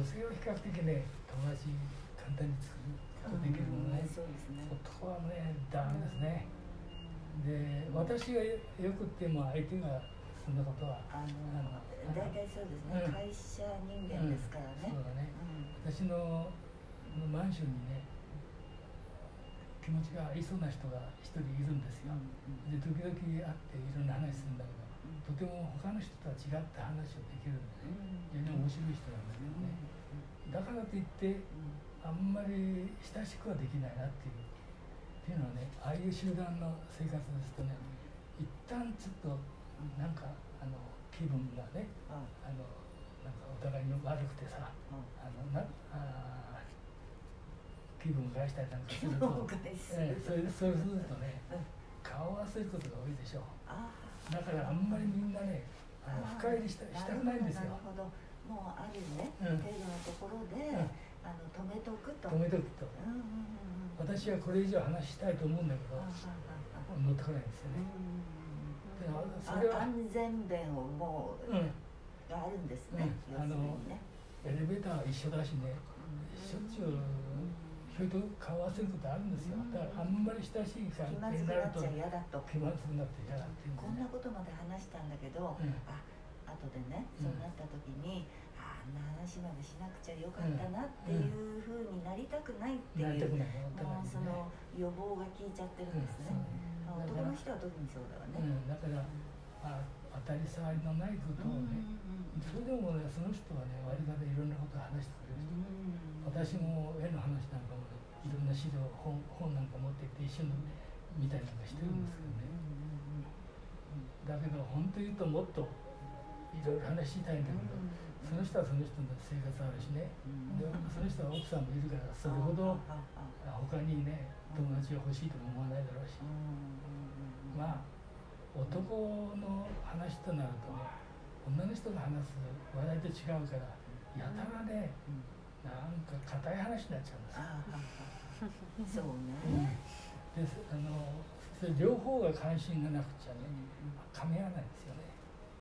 女性は比較的ね友達簡単に作ることできるのね、そうですね。男はねダメですね、で私がよくっても相手がそんなことはあの大体そうですね、うん会社人間ですからね、そうだねうん。私のマンションにね気持ちが合いそうな人が一人いるんですよ、で時々会っていろんな話するんだけどとても他の人とは違った話をできるんでね。非常に面白い人なんだけどね。だからといってあんまり親しくはできないなっていうっていうのはねああいう集団の生活ですとね一旦ちょっとなんかあの気分がねああのなんかお互いに悪くてさあのなあー気分を害したりなんかすると。ええそれでそうするとねうん。顔を合わせることが多いでしょう。あだからあんまりみんなねあの深入りしたしたくないんですよ。なるほどもうあるね、うん。程度のところで、うん。あの止めとくと。止めとくと。うんうんうんうん。私はこれ以上話したいと思うんだけどあははは乗ってこないんですよね。うん安全弁をもう、うん。があるんですね、うん。要するにね。エレベーターは一緒だしね。しょっちゅう人と顔合わせることあるんですよ。だからあんまり親しい関気ま係になるとずくなっちゃ嫌だと気まずくなって嫌だって。いうん。こんなことまで話したんだけど、うん。あ後でねうん。そうなった時に、ああんな話までしなくちゃよかったなっていうふうになりたくないっていう、なりたくない。お互いにね。もうその予防が効いちゃってるんですね、まあうん男の人は特にそうだわね、うん、だから、まあ、当たり障りのないことをね、それでもねその人はね割り方いろんなことを話してくれる人、私も絵の話なんかもねいろんな資料本本なんか持って行って一緒に見たりなんかしてるんですけどね、だけど本当言うともっといろいろ話したいんだけど、その人はその人の生活あるしね、でその人は奥さんもいるからそれほど他にね友達が欲しいとも思わないだろうし、まあ男の話となるとね女の人が話す話題と違うからやたらねなんか硬い話になっちゃうんです そううん。ね、であのそれ両方が関心がなくちゃね噛み合わないんですよね。